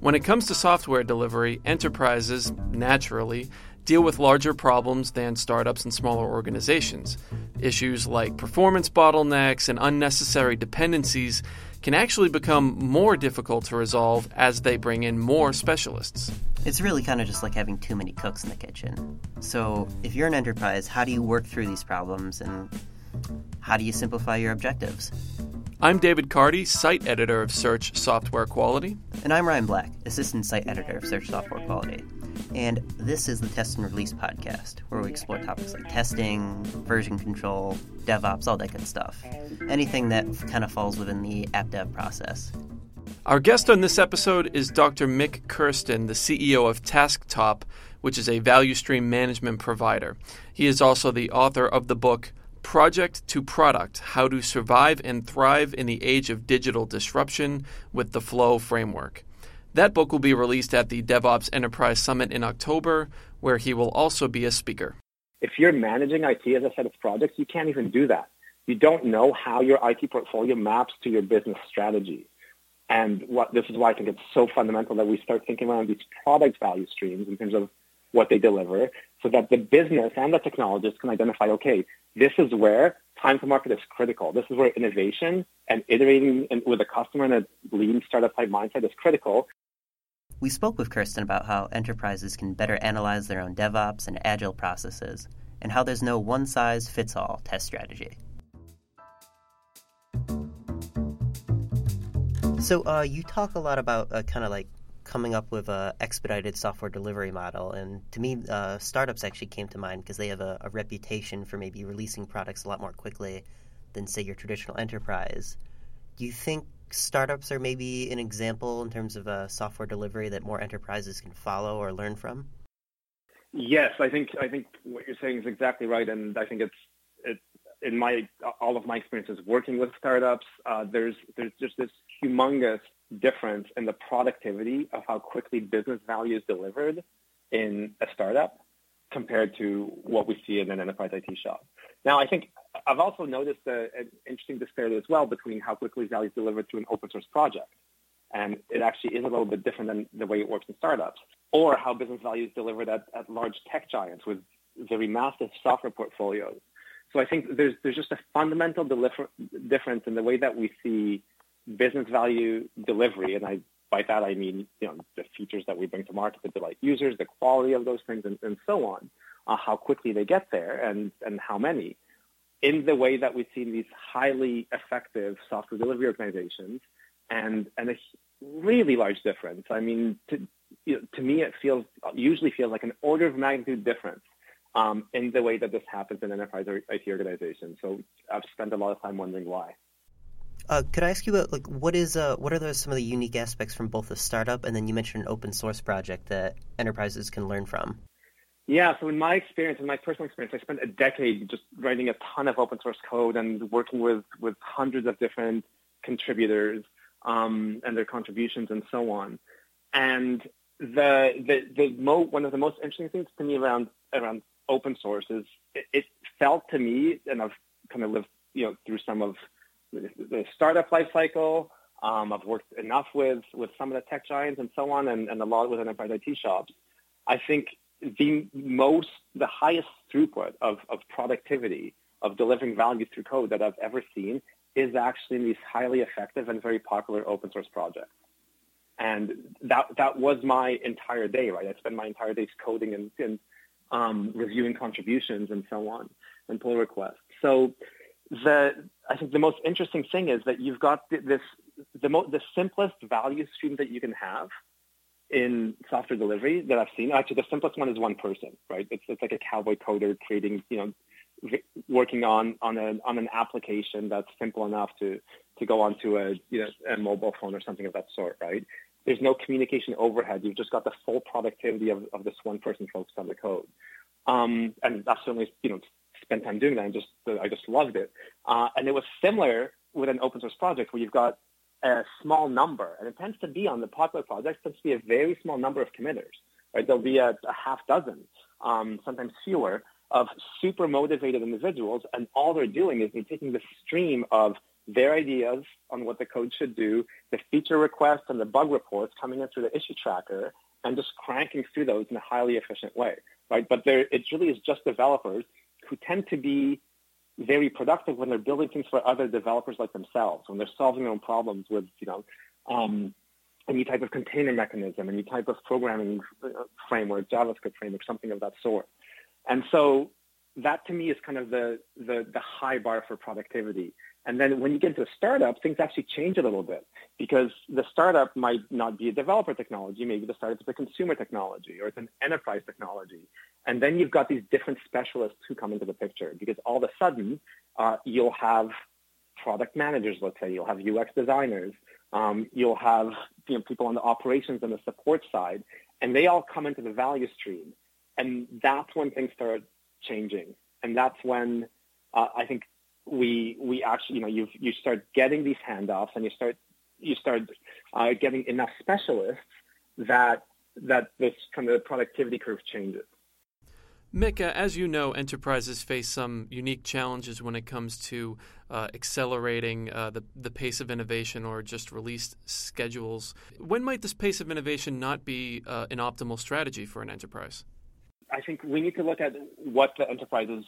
When it comes to software delivery, enterprises, naturally, deal with larger problems than startups and smaller organizations. Issues like performance bottlenecks and unnecessary dependencies can actually become more difficult to resolve as they bring in more specialists. It's really kind of just like having too many cooks in the kitchen. So, if you're an enterprise, how do you work through these problems and how do you simplify your objectives? I'm David Carty, site editor of Search Software Quality. And I'm Ryan Black, assistant site editor of Search Software Quality. And this is the Test and Release podcast, where we explore topics like testing, version control, DevOps, all that good stuff. Anything that kind of falls within the app dev process. Our guest on this episode is Dr. Mik Kersten, the CEO of TaskTop, which is a value stream management provider. He is also the author of the book Project to Product How to Survive and Thrive in the Age of Digital Disruption with the Flow Framework. That book will be released at the DevOps Enterprise Summit in October, where he will also be a speaker. If you're managing IT as a set of projects, you can't even do that. You don't know how your IT portfolio maps to your business strategy. And what this is why I think it's so fundamental that we start thinking around these product value streams in terms of what they deliver so that the business and the technologists can identify, okay, this is where time to market is critical. This is where innovation and iterating with a customer in a lean startup type mindset is critical. We spoke with Kersten about how enterprises can better analyze their own DevOps and agile processes, and how there's no one size fits all test strategy. So, uh, you talk a lot about uh, kind of like coming up with a expedited software delivery model, and to me, uh, startups actually came to mind because they have a, a reputation for maybe releasing products a lot more quickly than, say, your traditional enterprise. Do you think startups are maybe an example in terms of a software delivery that more enterprises can follow or learn from? Yes, I think I think what you're saying is exactly right, and I think it's it, in my all of my experiences working with startups. Uh, there's there's just this humongous difference in the productivity of how quickly business value is delivered in a startup compared to what we see in an enterprise IT shop. Now, I think I've also noticed a, an interesting disparity as well between how quickly value is delivered to an open source project. And it actually is a little bit different than the way it works in startups, or how business value is delivered at, at large tech giants with very massive software portfolios. So I think there's, there's just a fundamental difference in the way that we see business value delivery. And I, by that, I mean, you know, the features that we bring to market that delight users, the quality of those things, and, and so on, uh, how quickly they get there and, and how many in the way that we've seen these highly effective software delivery organizations and, and a really large difference. I mean, to, you know, to me, it feels usually feels like an order of magnitude difference um, in the way that this happens in enterprise IT organizations. So I've spent a lot of time wondering why. Uh, could I ask you about like what is uh, what are those some of the unique aspects from both the startup and then you mentioned an open source project that enterprises can learn from? Yeah, so in my experience, in my personal experience, I spent a decade just writing a ton of open source code and working with, with hundreds of different contributors um, and their contributions and so on. And the the the mo- one of the most interesting things to me around around open source is it, it felt to me, and I've kind of lived you know through some of the, startup life cycle. Um, I've worked enough with with some of the tech giants and so on, and, and a lot with enterprise IT shops. I think the most, the highest throughput of, of productivity, of delivering value through code that I've ever seen is actually in these highly effective and very popular open source projects. And that, that was my entire day, right? I spent my entire days coding and, and um, reviewing contributions and so on and pull requests. So the, I think the most interesting thing is that you've got this, the, mo- the simplest value stream that you can have in software delivery that I've seen. Actually, the simplest one is one person, right? It's, it's like a cowboy coder creating, you know, working on on a on an application that's simple enough to to go onto a you know a mobile phone or something of that sort, right? There's no communication overhead. You've just got the full productivity of, of this one person focused on the code. Um, and I certainly, you know, spent time doing that and just I just loved it. Uh, and it was similar with an open source project where you've got a small number, and it tends to be on the popular projects, tends to be a very small number of committers. Right? There'll be a, a half dozen, um, sometimes fewer, of super motivated individuals, and all they're doing is they're taking the stream of their ideas on what the code should do, the feature requests and the bug reports coming in through the issue tracker, and just cranking through those in a highly efficient way, right? But there, it really is just developers who tend to be very productive when they're building things for other developers like themselves, when they're solving their own problems with, you know, um, a new type of container mechanism, a new type of programming uh, framework, JavaScript framework, something of that sort. And so that to me is kind of the, the, the high bar for productivity. And then when you get into a startup, things actually change a little bit because the startup might not be a developer technology. Maybe the startup is a consumer technology or it's an enterprise technology. And then you've got these different specialists who come into the picture because all of a sudden uh, you'll have product managers, let's say, you'll have UX designers, um, you'll have you know, people on the operations and the support side, and they all come into the value stream. And that's when things start changing. And that's when uh, I think we we actually you know you you start getting these handoffs and you start you start uh, getting enough specialists that that this kind of productivity curve changes. Mika, as you know, enterprises face some unique challenges when it comes to uh, accelerating uh, the, the pace of innovation or just release schedules. When might this pace of innovation not be uh, an optimal strategy for an enterprise? I think we need to look at what the enterprise is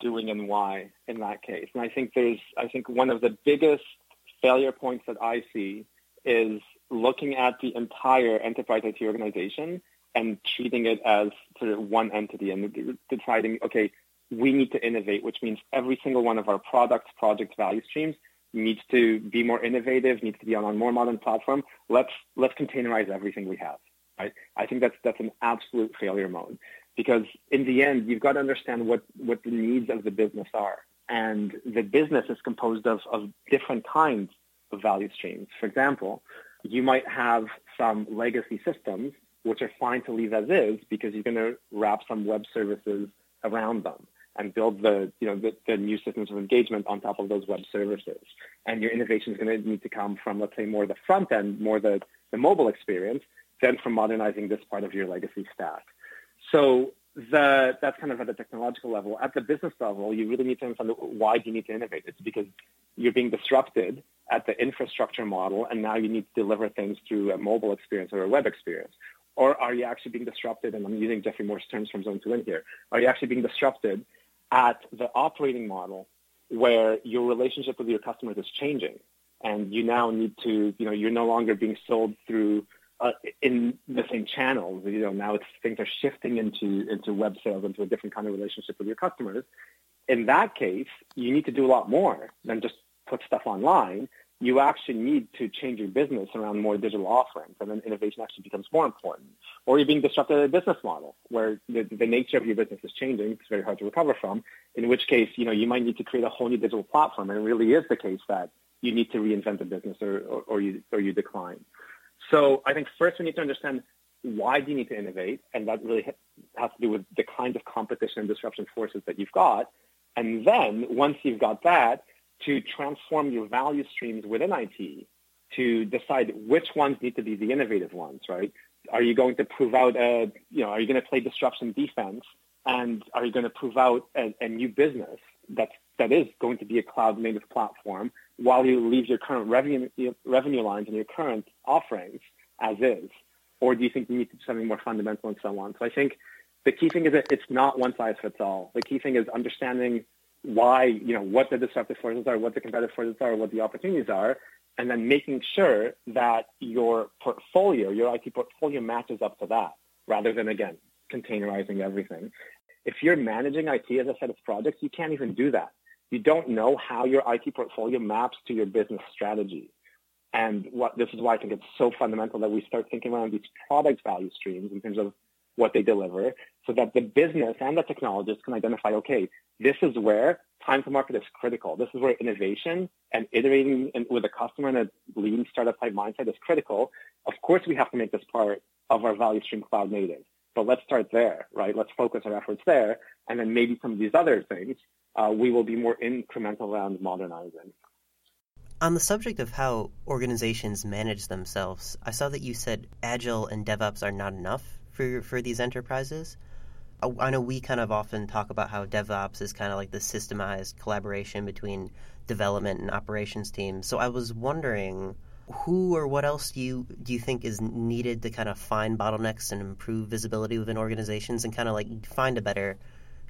doing and why in that case. And I think there's, I think one of the biggest failure points that I see is looking at the entire enterprise IT organization and treating it as sort of one entity and deciding, okay, we need to innovate, which means every single one of our products, project value streams needs to be more innovative, needs to be on a more modern platform. Let's let's containerize everything we have. Right? I think that's that's an absolute failure mode because in the end, you've got to understand what, what the needs of the business are. And the business is composed of, of different kinds of value streams. For example, you might have some legacy systems which are fine to leave as is because you're going to wrap some web services around them and build the, you know, the, the, new systems of engagement on top of those web services. And your innovation is going to need to come from, let's say, more the front end, more the, the mobile experience, than from modernizing this part of your legacy stack. So the, that's kind of at the technological level. At the business level, you really need to understand why do you need to innovate. It's because you're being disrupted at the infrastructure model, and now you need to deliver things through a mobile experience or a web experience. Or are you actually being disrupted, and I'm using Geoffrey Moore's terms from Zone to Win here, are you actually being disrupted at the operating model where your relationship with your customers is changing? And you now need to, you know, you're no longer being sold through uh, in the same channels. You know, now it's, things are shifting into into web sales, into a different kind of relationship with your customers. In that case, you need to do a lot more than just put stuff online. You actually need to change your business around more digital offerings, and then innovation actually becomes more important. Or you're being disrupted at a business model where the, the nature of your business is changing. It's very hard to recover from. In which case, you know, you might need to create a whole new digital platform, and it really is the case that you need to reinvent the business, or, or, or you or you decline. So I think first we need to understand why do you need to innovate, and that really has to do with the kind of competition and disruption forces that you've got. And then once you've got that, to transform your value streams within IT to decide which ones need to be the innovative ones, right? Are you going to prove out a, you know, are you going to play disruption defense? And are you going to prove out a, a new business that's, that is going to be a cloud native platform while you leave your current revenue, revenue lines and your current offerings as is? Or do you think you need to do something more fundamental and so on? So I think the key thing is that it's not one size fits all. The key thing is understanding why, you know, what the disruptive forces are, what the competitive forces are, what the opportunities are, and then making sure that your portfolio, your IT portfolio matches up to that rather than, again, containerizing everything. If you're managing IT as a set of projects, you can't even do that you don't know how your IT portfolio maps to your business strategy. And what this is why I think it's so fundamental that we start thinking around these product value streams in terms of what they deliver so that the business and the technologists can identify, okay, this is where time to market is critical. This is where innovation and iterating with a customer in a lean startup type mindset is critical. Of course, we have to make this part of our value stream cloud native. But let's start there, right? Let's focus our efforts there. And then maybe some of these other things uh, we will be more incremental around modernizing. On the subject of how organizations manage themselves, I saw that you said Agile and DevOps are not enough for for these enterprises. I know we kind of often talk about how DevOps is kind of like the systemized collaboration between development and operations teams. So I was wondering who or what else do you do you think is needed to kind of find bottlenecks and improve visibility within organizations and kind of like find a better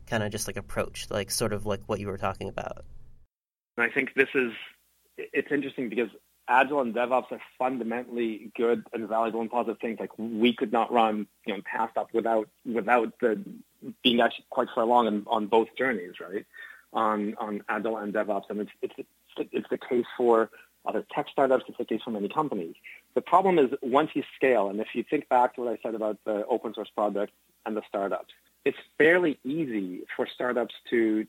kind of just like approach, like sort of like what you were talking about? And I think this is it's interesting because Agile and DevOps are fundamentally good and valuable and positive things. Like we could not run, you know, TaskTop without without the being actually quite far along on, on both journeys, right? On on Agile and DevOps, and it's it's it's the case for other tech startups. It's the case for many companies. The problem is once you scale, and if you think back to what I said about the open source project and the startups, it's fairly easy for startups to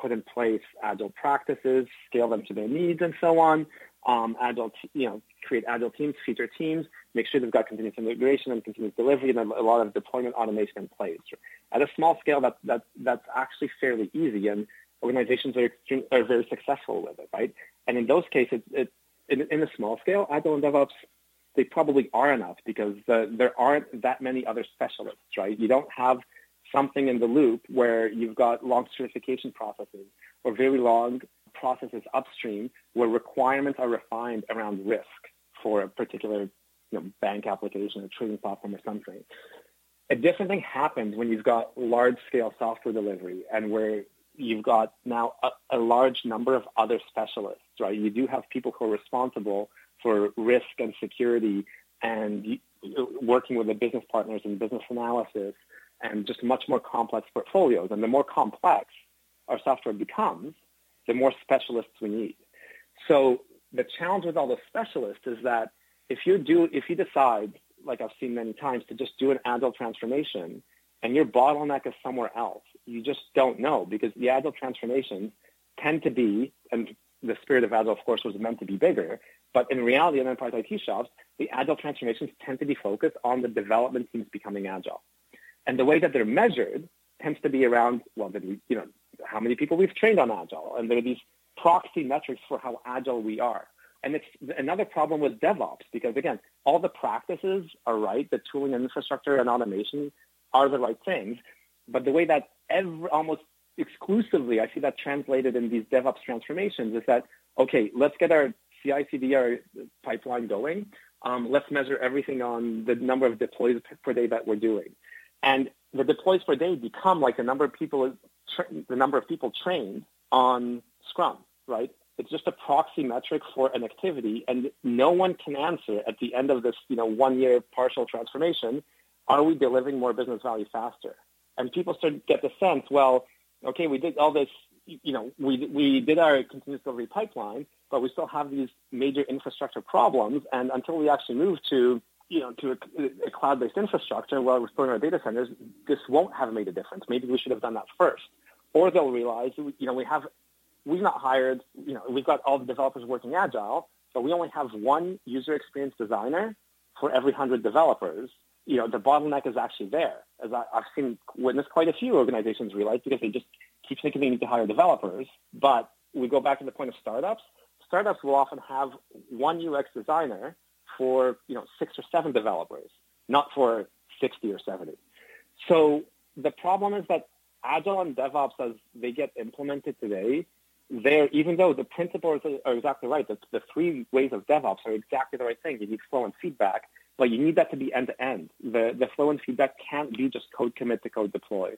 put in place agile practices, scale them to their needs, and so on. Um, agile, you know, create agile teams, feature teams, make sure they've got continuous integration and continuous delivery, and a lot of deployment automation in place. At a small scale, that, that that's actually fairly easy, and organizations are are very successful with it, right? And in those cases, it, in, in a small scale, agile and DevOps they probably are enough because the, there aren't that many other specialists, right? You don't have something in the loop where you've got long certification processes or very long processes upstream where requirements are refined around risk for a particular you know, bank application or trading platform or something. A different thing happens when you've got large-scale software delivery and where you've got now a, a large number of other specialists, right? You do have people who are responsible for risk and security and working with the business partners and business analysis and just much more complex portfolios. And the more complex our software becomes, the more specialists we need. So the challenge with all the specialists is that if you do, if you decide, like I've seen many times, to just do an agile transformation, and your bottleneck is somewhere else, you just don't know because the agile transformations tend to be, and the spirit of agile, of course, was meant to be bigger, but in reality, in enterprise IT shops, the agile transformations tend to be focused on the development teams becoming agile. And the way that they're measured tends to be around, well, we, you know, how many people we've trained on Agile. And there are these proxy metrics for how Agile we are. And it's another problem with DevOps because, again, all the practices are right. The tooling and infrastructure and automation are the right things. But the way that every, almost exclusively I see that translated in these DevOps transformations is that, okay, let's get our CI/CD pipeline going. Um, let's measure everything on the number of deploys per day that we're doing. And the deploys per day become like the number of people, the number of people trained on Scrum, right? It's just a proxy metric for an activity, and no one can answer at the end of this, you know, one-year partial transformation, are we delivering more business value faster? And people start to get the sense, well, okay, we did all this, you know, we we did our continuous delivery pipeline, but we still have these major infrastructure problems, and until we actually move to you know, to a, a cloud-based infrastructure while we're storing our data centers, this won't have made a difference. Maybe we should have done that first. Or they'll realize, you know, we have, we've not hired, you know, we've got all the developers working agile, but we only have one user experience designer for every 100 developers. You know, the bottleneck is actually there. As I, I've seen, witnessed quite a few organizations realize because they just keep thinking they need to hire developers. But we go back to the point of startups. Startups will often have one UX designer for you know six or seven developers, not for 60 or 70. So the problem is that Agile and DevOps, as they get implemented today, there even though the principles are exactly right, the, the three ways of DevOps are exactly the right thing. You need flow and feedback, but you need that to be end to end. The the flow and feedback can't be just code commit to code deploy.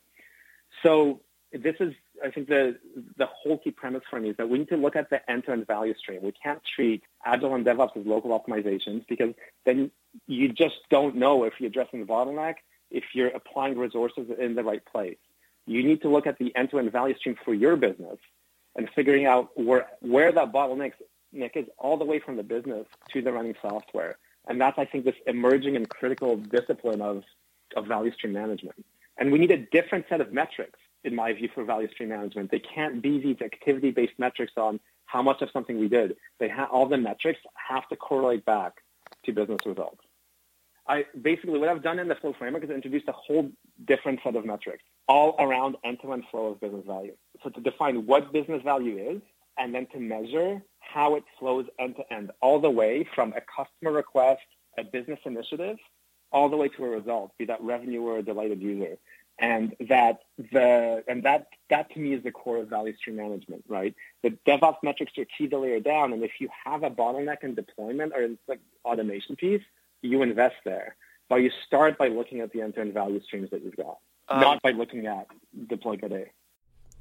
So this is, I think, the the whole key premise for me is that we need to look at the end-to-end value stream. We can't treat Agile and DevOps as local optimizations because then you just don't know if you're addressing the bottleneck, if you're applying resources in the right place. You need to look at the end-to-end value stream for your business and figuring out where where that bottleneck is all the way from the business to the running software. And that's, I think, this emerging and critical discipline of, of value stream management. And we need a different set of metrics in my view, for value stream management. They can't be these activity-based metrics on how much of something we did. They ha- all the metrics have to correlate back to business results. I basically what I've done in the flow framework is introduced a whole different set of metrics all around end-to-end flow of business value. So to define what business value is and then to measure how it flows end-to-end all the way from a customer request, a business initiative, all the way to a result, be that revenue or a delighted user. And that the and that that to me is the core of value stream management, right? The DevOps metrics are key to layer down, and if you have a bottleneck in deployment or in like automation piece, you invest there. But you start by looking at the end-to-end value streams that you've got, um, not by looking at deploy good A.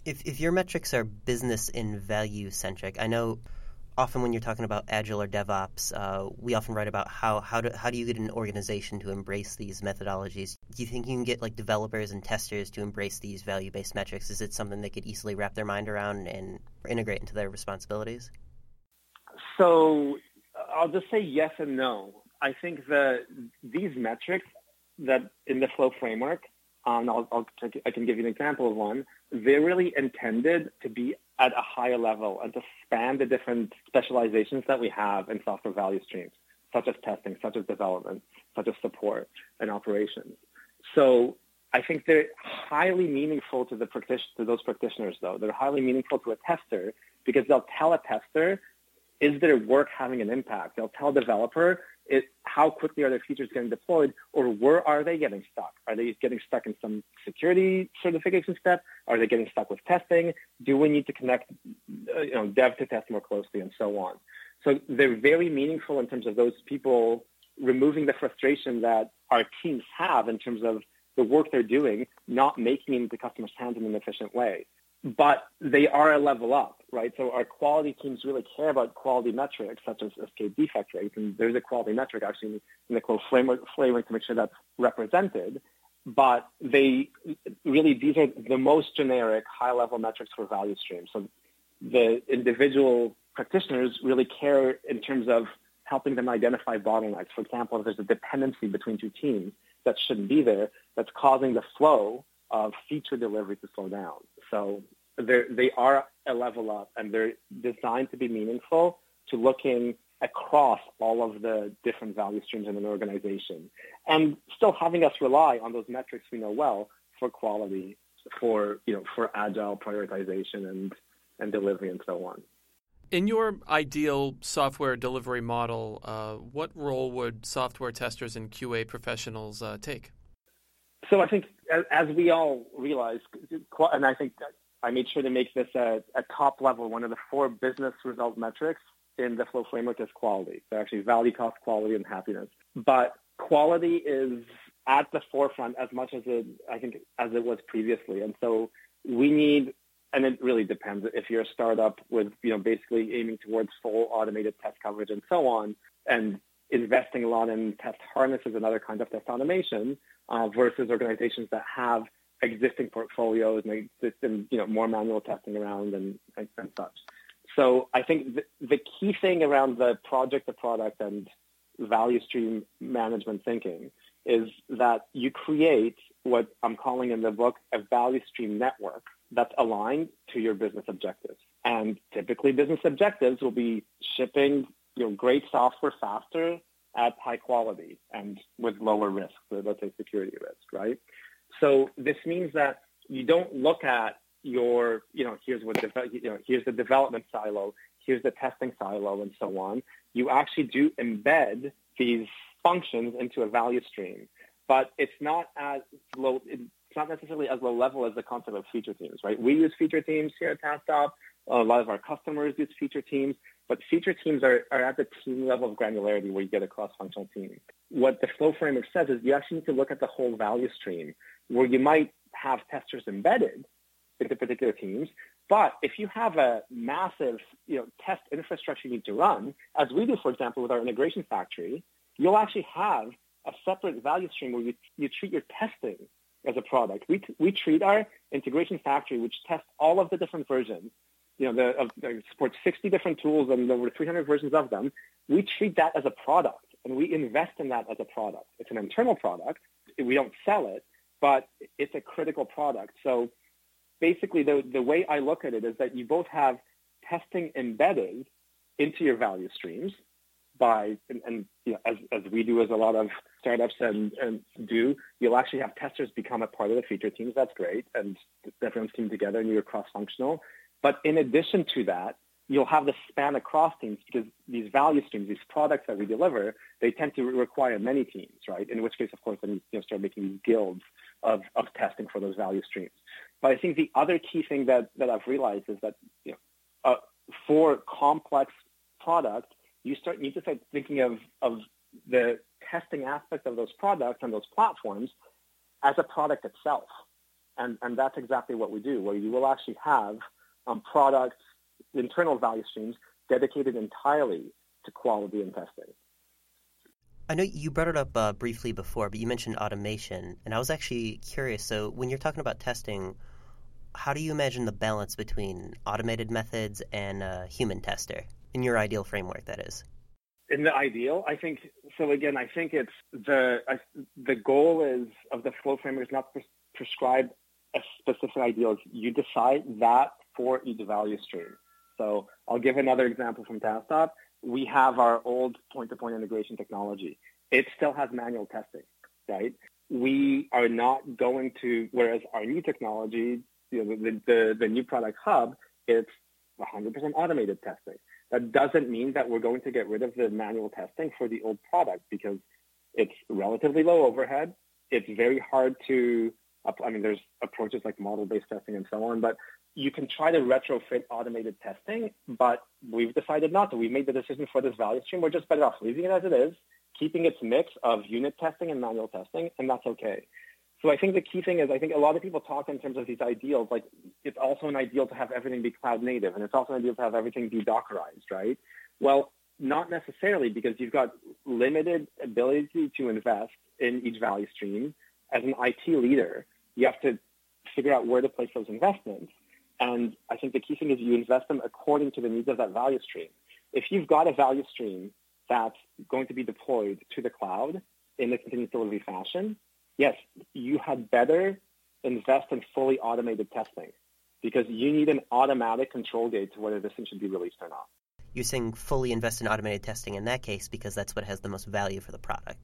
If if your metrics are business and value centric, I know often when you're talking about agile or DevOps, uh, we often write about how how do how do you get an organization to embrace these methodologies? Do you think you can get like developers and testers to embrace these value based metrics? Is it something they could easily wrap their mind around and integrate into their responsibilities? So I'll just say yes and no. I think that these metrics that in the flow framework, um, I'll, I'll, I can give you an example of one. They're really intended to be at a higher level and to span the different specializations that we have in software value streams, such as testing, such as development, such as support and operations. So I think they're highly meaningful to the to those practitioners, though. They're highly meaningful to a tester because they'll tell a tester, is their work having an impact? They'll tell developer, it, how quickly are their features getting deployed, or where are they getting stuck? Are they getting stuck in some security certification step? Are they getting stuck with testing? Do we need to connect, uh, you know, dev to test more closely, and so on? So they're very meaningful in terms of those people removing the frustration that our teams have in terms of the work they're doing, not making it into customers' hands in an efficient way but they are a level up, right? So our quality teams really care about quality metrics such as escape defect rates, and there's a quality metric actually in the quote framework, framework to make sure that's represented. But they really these are the most generic high-level metrics for value streams. So the individual practitioners really care in terms of helping them identify bottlenecks. For example, if there's a dependency between two teams that shouldn't be there, that's causing the flow of feature delivery to slow down. So they are a level up and they're designed to be meaningful to looking across all of the different value streams in an organization and still having us rely on those metrics we know well for quality, for, you know, for agile prioritization and, and delivery and so on. In your ideal software delivery model, uh, what role would software testers and QA professionals uh, take? So I think, as we all realize, and I think I made sure to make this a, a top level. One of the four business result metrics in the flow framework is quality. So actually value, cost, quality, and happiness. But quality is at the forefront as much as it, I think, as it was previously. And so we need, and it really depends if you're a startup with, you know, basically aiming towards full automated test coverage and so on, and investing a lot in test harnesses and other kinds of test automation uh, versus organizations that have existing portfolios and existing, you know, more manual testing around and, and, and such. So I think the, the key thing around the project, the product, and value stream management thinking is that you create what I'm calling in the book a value stream network that's aligned to your business objectives. And typically business objectives will be shipping you know, great software faster at high quality and with lower risk, let's say security risk, right? So this means that you don't look at your, you know, here's what, you know, here's the development silo, here's the testing silo, and so on. You actually do embed these functions into a value stream, but it's not as low. It's not necessarily as low level as the concept of feature teams, right? We use feature teams here at TaskTop. A lot of our customers use feature teams, but feature teams are, are at the team level of granularity where you get a cross-functional team. What the flow framework says is you actually need to look at the whole value stream where you might have testers embedded into particular teams. But if you have a massive you know, test infrastructure you need to run, as we do, for example, with our integration factory, you'll actually have a separate value stream where you, you treat your testing as a product. We, we treat our integration factory, which tests all of the different versions, you know, the, of, the supports 60 different tools and over 300 versions of them. We treat that as a product, and we invest in that as a product. It's an internal product. We don't sell it, but it's a critical product. So basically, the, the way I look at it is that you both have testing embedded into your value streams by, and, and you know, as, as we do as a lot of startups and, and do, you'll actually have testers become a part of the feature teams. That's great. And everyone's team together and you're cross-functional. But in addition to that, you'll have this span across teams because these value streams, these products that we deliver, they tend to require many teams, right? In which case, of course, then you know, start making these guilds of, of testing for those value streams. But I think the other key thing that, that I've realized is that you know, uh, for complex product, you start need to start thinking of, of the testing aspect of those products and those platforms as a product itself. And, and that's exactly what we do, where you will actually have um, products, internal value streams dedicated entirely to quality and testing. I know you brought it up uh, briefly before, but you mentioned automation, and I was actually curious. So, when you're talking about testing, how do you imagine the balance between automated methods and a human tester in your ideal framework? That is. In the ideal, I think so. Again, I think it's the I, the goal is of the flow framework is not pres- prescribe a specific ideal. You decide that for each value stream. So I'll give another example from TaskTop. We have our old point-to-point integration technology. It still has manual testing, right? We are not going to, whereas our new technology, you know, the, the, the new product hub, it's 100% automated testing. That doesn't mean that we're going to get rid of the manual testing for the old product because it's relatively low overhead. It's very hard to, I mean, there's approaches like model-based testing and so on, but you can try to retrofit automated testing, but we've decided not to. We've made the decision for this value stream. We're just better off leaving it as it is, keeping its mix of unit testing and manual testing, and that's okay. So I think the key thing is I think a lot of people talk in terms of these ideals, like it's also an ideal to have everything be cloud native, and it's also an ideal to have everything be Dockerized, right? Well, not necessarily because you've got limited ability to invest in each value stream. As an IT leader, you have to figure out where to place those investments. And I think the key thing is you invest them according to the needs of that value stream. If you've got a value stream that's going to be deployed to the cloud in a continuous delivery fashion, yes, you had better invest in fully automated testing because you need an automatic control gate to whether this thing should be released or not. You're saying fully invest in automated testing in that case because that's what has the most value for the product.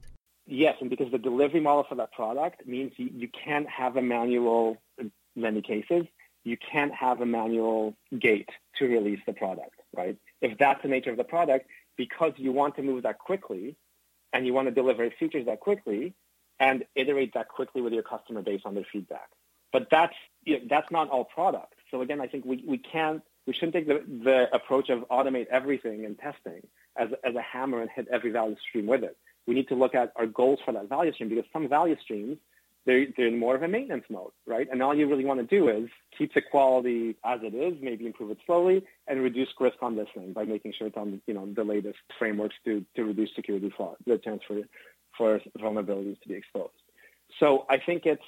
Yes, and because the delivery model for that product means you, you can't have a manual in many cases you can't have a manual gate to release the product, right? If that's the nature of the product, because you want to move that quickly and you want to deliver features that quickly and iterate that quickly with your customer based on their feedback. But that's, you know, that's not all product. So again, I think we, we can't, we shouldn't take the, the approach of automate everything in testing as, as a hammer and hit every value stream with it. We need to look at our goals for that value stream because some value streams they're, they're in more of a maintenance mode, right? And all you really want to do is keep the quality as it is, maybe improve it slowly, and reduce risk on this thing by making sure it's on you know the latest frameworks to, to reduce security flaws, the chance for for vulnerabilities to be exposed. So I think it's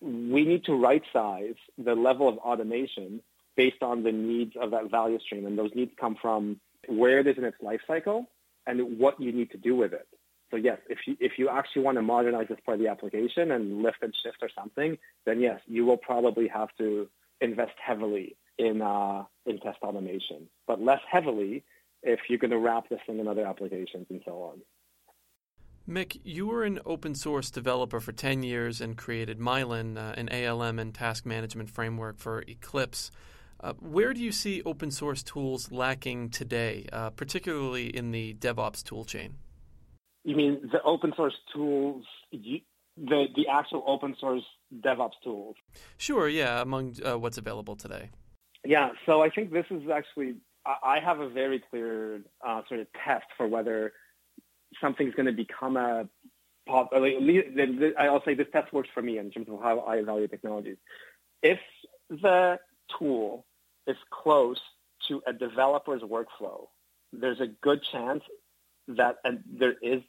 we need to right size the level of automation based on the needs of that value stream, and those needs come from where it is in its life cycle and what you need to do with it. So yes, if you if you actually want to modernize this part of the application and lift and shift or something, then yes, you will probably have to invest heavily in uh, in test automation, but less heavily if you're going to wrap this thing in other applications and so on. Mik, you were an open source developer for 10 years and created Mylyn, uh, an ALM and task management framework for Eclipse. Uh, where do you see open source tools lacking today, uh, particularly in the DevOps toolchain? You mean the open source tools, the the actual open source DevOps tools? Sure. Yeah, among uh, what's available today. Yeah. So I think this is actually I have a very clear uh, sort of test for whether something's going to become a pop. I'll say this test works for me in terms of how I evaluate technologies. If the tool is close to a developer's workflow, there's a good chance that there is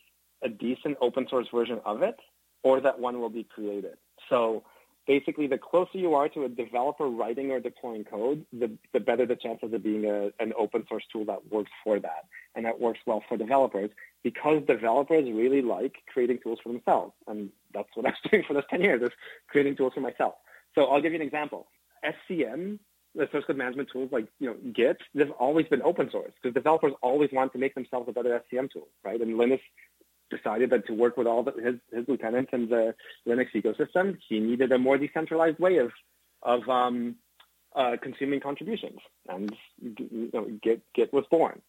a decent open source version of it or that one will be created. So basically, the closer you are to a developer writing or deploying code, the, the better the chances of being a, an open source tool that works for that and that works well for developers because developers really like creating tools for themselves. And that's what I was doing for those 10 years is creating tools for myself. So I'll give you an example. SCM, the source code management tools like you know Git, they've always been open source because developers always want to make themselves a better SCM tool, right? And Linus decided that to work with all the, his, his lieutenants in the Linux ecosystem, he needed a more decentralized way of, of, um, uh, consuming contributions, and you know, Git, Git was born.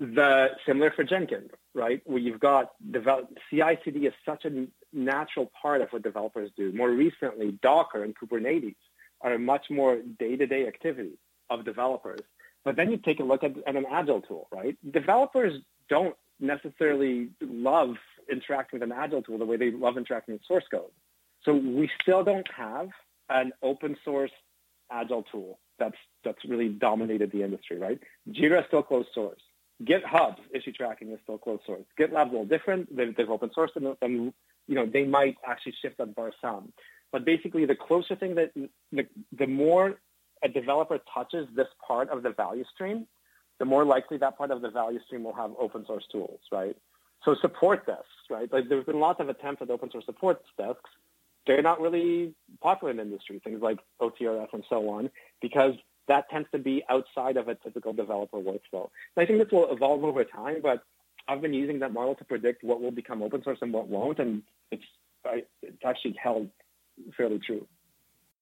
The similar for Jenkins, right? Where you've got develop, CI/CD is such a natural part of what developers do. More recently, Docker and Kubernetes are a much more day-to-day activity of developers. But then you take a look at, at an agile tool, right? Developers don't necessarily love interacting with an agile tool the way they love interacting with source code. So we still don't have an open source agile tool that's that's really dominated the industry, right? Jira is still closed source. GitHub issue tracking is still closed source. GitLab's a little different. They've, they've open sourced and, and you know they might actually shift that bar some. But basically, the closer thing that the, the more a developer touches this part of the value stream, the more likely that part of the value stream will have open source tools, right? So support desks, right? Like there's been lots of attempts at open source support desks. They're not really popular in the industry, things like OTRS and so on, because that tends to be outside of a typical developer workflow. And I think this will evolve over time, but I've been using that model to predict what will become open source and what won't, and it's it's actually held fairly true.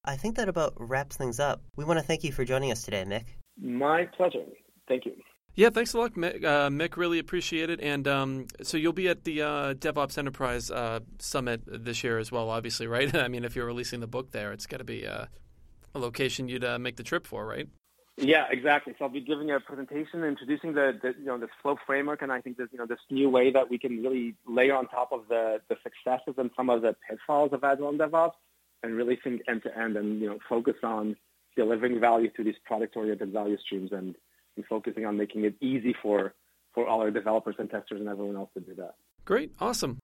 I think that about wraps things up. We want to thank you for joining us today, Mik. My pleasure. Thank you. Yeah, thanks a lot, Mik. Uh, Mik really appreciate it. And um, so you'll be at the uh, DevOps Enterprise uh, Summit this year as well, obviously, right? I mean, if you're releasing the book there, it's got to be uh, a location you'd uh, make the trip for, right? Yeah, exactly. So I'll be giving a presentation introducing the, the you know the flow framework, and I think this you know this new way that we can really layer on top of the the successes and some of the pitfalls of agile and DevOps, and really think end to end, and you know focus on delivering value through these product oriented value streams, and, and focusing on making it easy for for all our developers and testers and everyone else to do that. Great, awesome.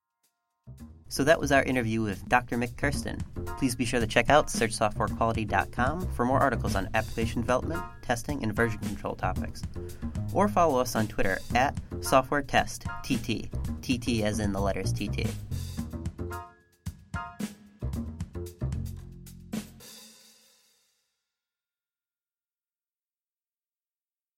So that was our interview with Dr. Mik Kersten. Please be sure to check out searchsoftwarequality.com for more articles on application development, testing, and version control topics. Or follow us on Twitter at SoftwareTestTT, TT as in the letters TT.